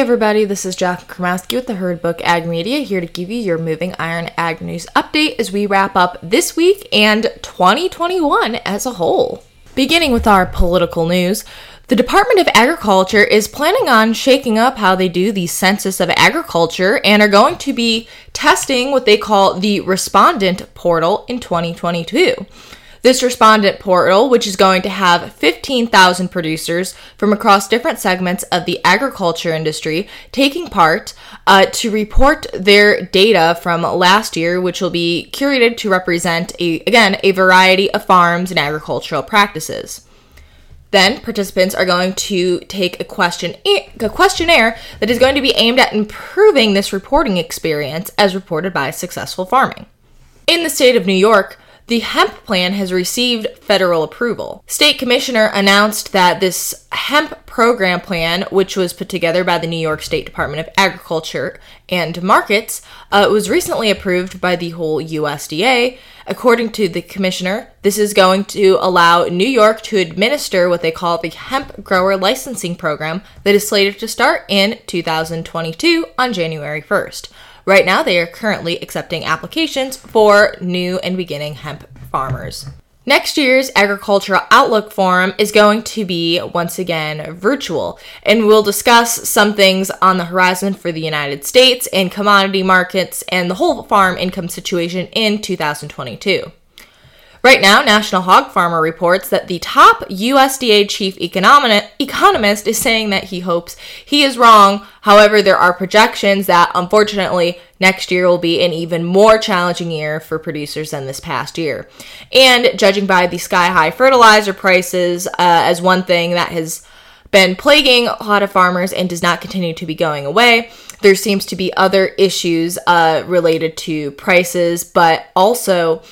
everybody, this is Jack Krymowski with the Herd Book Ag Media here to give you your Moving Iron Ag News update as we wrap up this week and 2021 as a whole. Beginning with our political news, the Department of Agriculture is planning on shaking up how they do the Census of Agriculture and are going to be testing what they call the Respondent Portal in 2022. This respondent portal, which is going to have 15,000 producers from across different segments of the agriculture industry taking part uh, to report their data from last year, which will be curated to represent a again a variety of farms and agricultural practices. Then participants are going to take a question a questionnaire that is going to be aimed at improving this reporting experience as reported by successful farming. In the state of New York, the hemp plan has received federal approval. State Commissioner announced that this hemp program plan, which was put together by the New York State Department of Agriculture and Markets, uh, was recently approved by the whole USDA. According to the commissioner, this is going to allow New York to administer what they call the hemp grower licensing program that is slated to start in 2022 on January 1st. Right now, they are currently accepting applications for new and beginning hemp farmers. Next year's Agricultural Outlook Forum is going to be once again virtual, and we'll discuss some things on the horizon for the United States and commodity markets and the whole farm income situation in 2022. Right now, National Hog Farmer reports that the top USDA chief economist is saying that he hopes he is wrong. However, there are projections that unfortunately next year will be an even more challenging year for producers than this past year. And judging by the sky high fertilizer prices uh, as one thing that has been plaguing a lot of farmers and does not continue to be going away. There seems to be other issues uh, related to prices, but also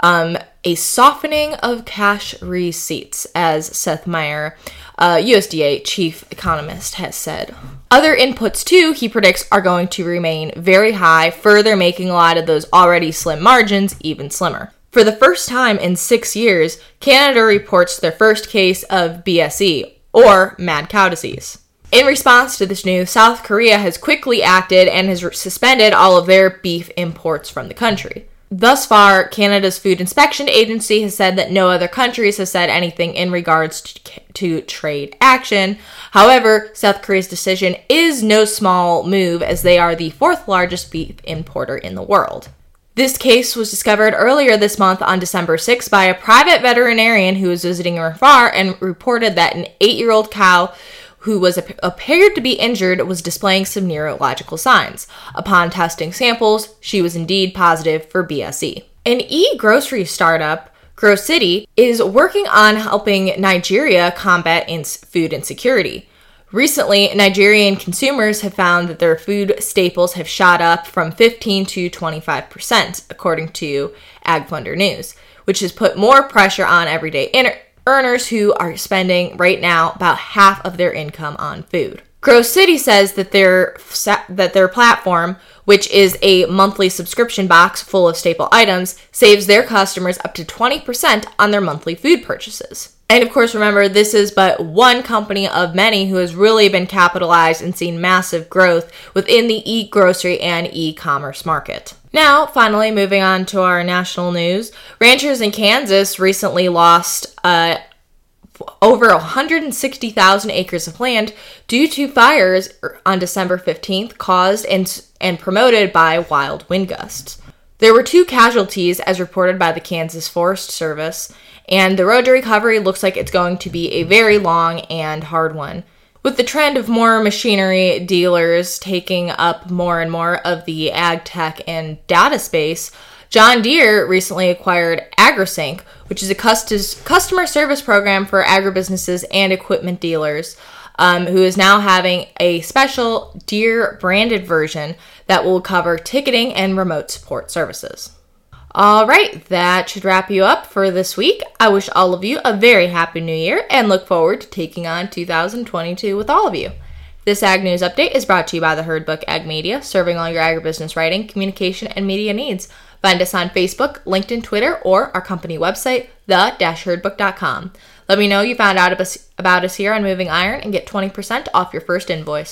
um, a softening of cash receipts, as Seth Meyer, uh, USDA chief economist, has said. Other inputs, too, he predicts are going to remain very high, further making a lot of those already slim margins even slimmer. For the first time in six years, Canada reports their first case of BSE, or mad cow disease. In response to this news, South Korea has quickly acted and has suspended all of their beef imports from the country. Thus far, Canada's Food Inspection Agency has said that no other countries have said anything in regards to, to, trade action. However, South Korea's decision is no small move as they are the fourth largest beef importer in the world. This case was discovered earlier this month on December 6 by a private veterinarian who was visiting a farm and reported that an eight year old cow who was appeared to be injured, was displaying some neurological signs. Upon testing samples, she was indeed positive for BSE. An e grocery startup, Grocedy, is working on helping Nigeria combat ins- food insecurity. Recently, Nigerian consumers have found that their food staples have shot up from 15 to 25%, according to AgFunder News, which has put more pressure on everyday inter- earners who are spending right now about half of their income on food. Grocedy says that their that their platform, which is a monthly subscription box full of staple items, saves their customers up to 20% on their monthly food purchases. And of course, remember, this is but one company of many who has really been capitalized and seen massive growth within the e grocery and e commerce market. Now, finally, moving on to our national news. Ranchers in Kansas recently lost uh, over 160,000 acres of land due to fires on December 15th caused and, and promoted by wild wind gusts. There were two casualties, as reported by the Kansas Forest Service, and the road to recovery looks like it's going to be a very long and hard one. With the trend of more machinery dealers taking up more and more of the ag tech and data space, John Deere recently acquired AgriSync, which is a customer service program for agribusinesses and equipment dealers, um, who is now having a special Deere branded version that will cover ticketing and remote support services. All right, that should wrap you up for this week. I wish all of you a very happy new year and look forward to taking on 2022 with all of you. This Ag News Update is brought to you by the Herd Book Ag Media, serving all your agribusiness writing, communication, and media needs. Find us on Facebook, LinkedIn, Twitter, or our company website, the-herdbook.com. Let me know you found out about us here on Moving Iron and get 20% off your first invoice.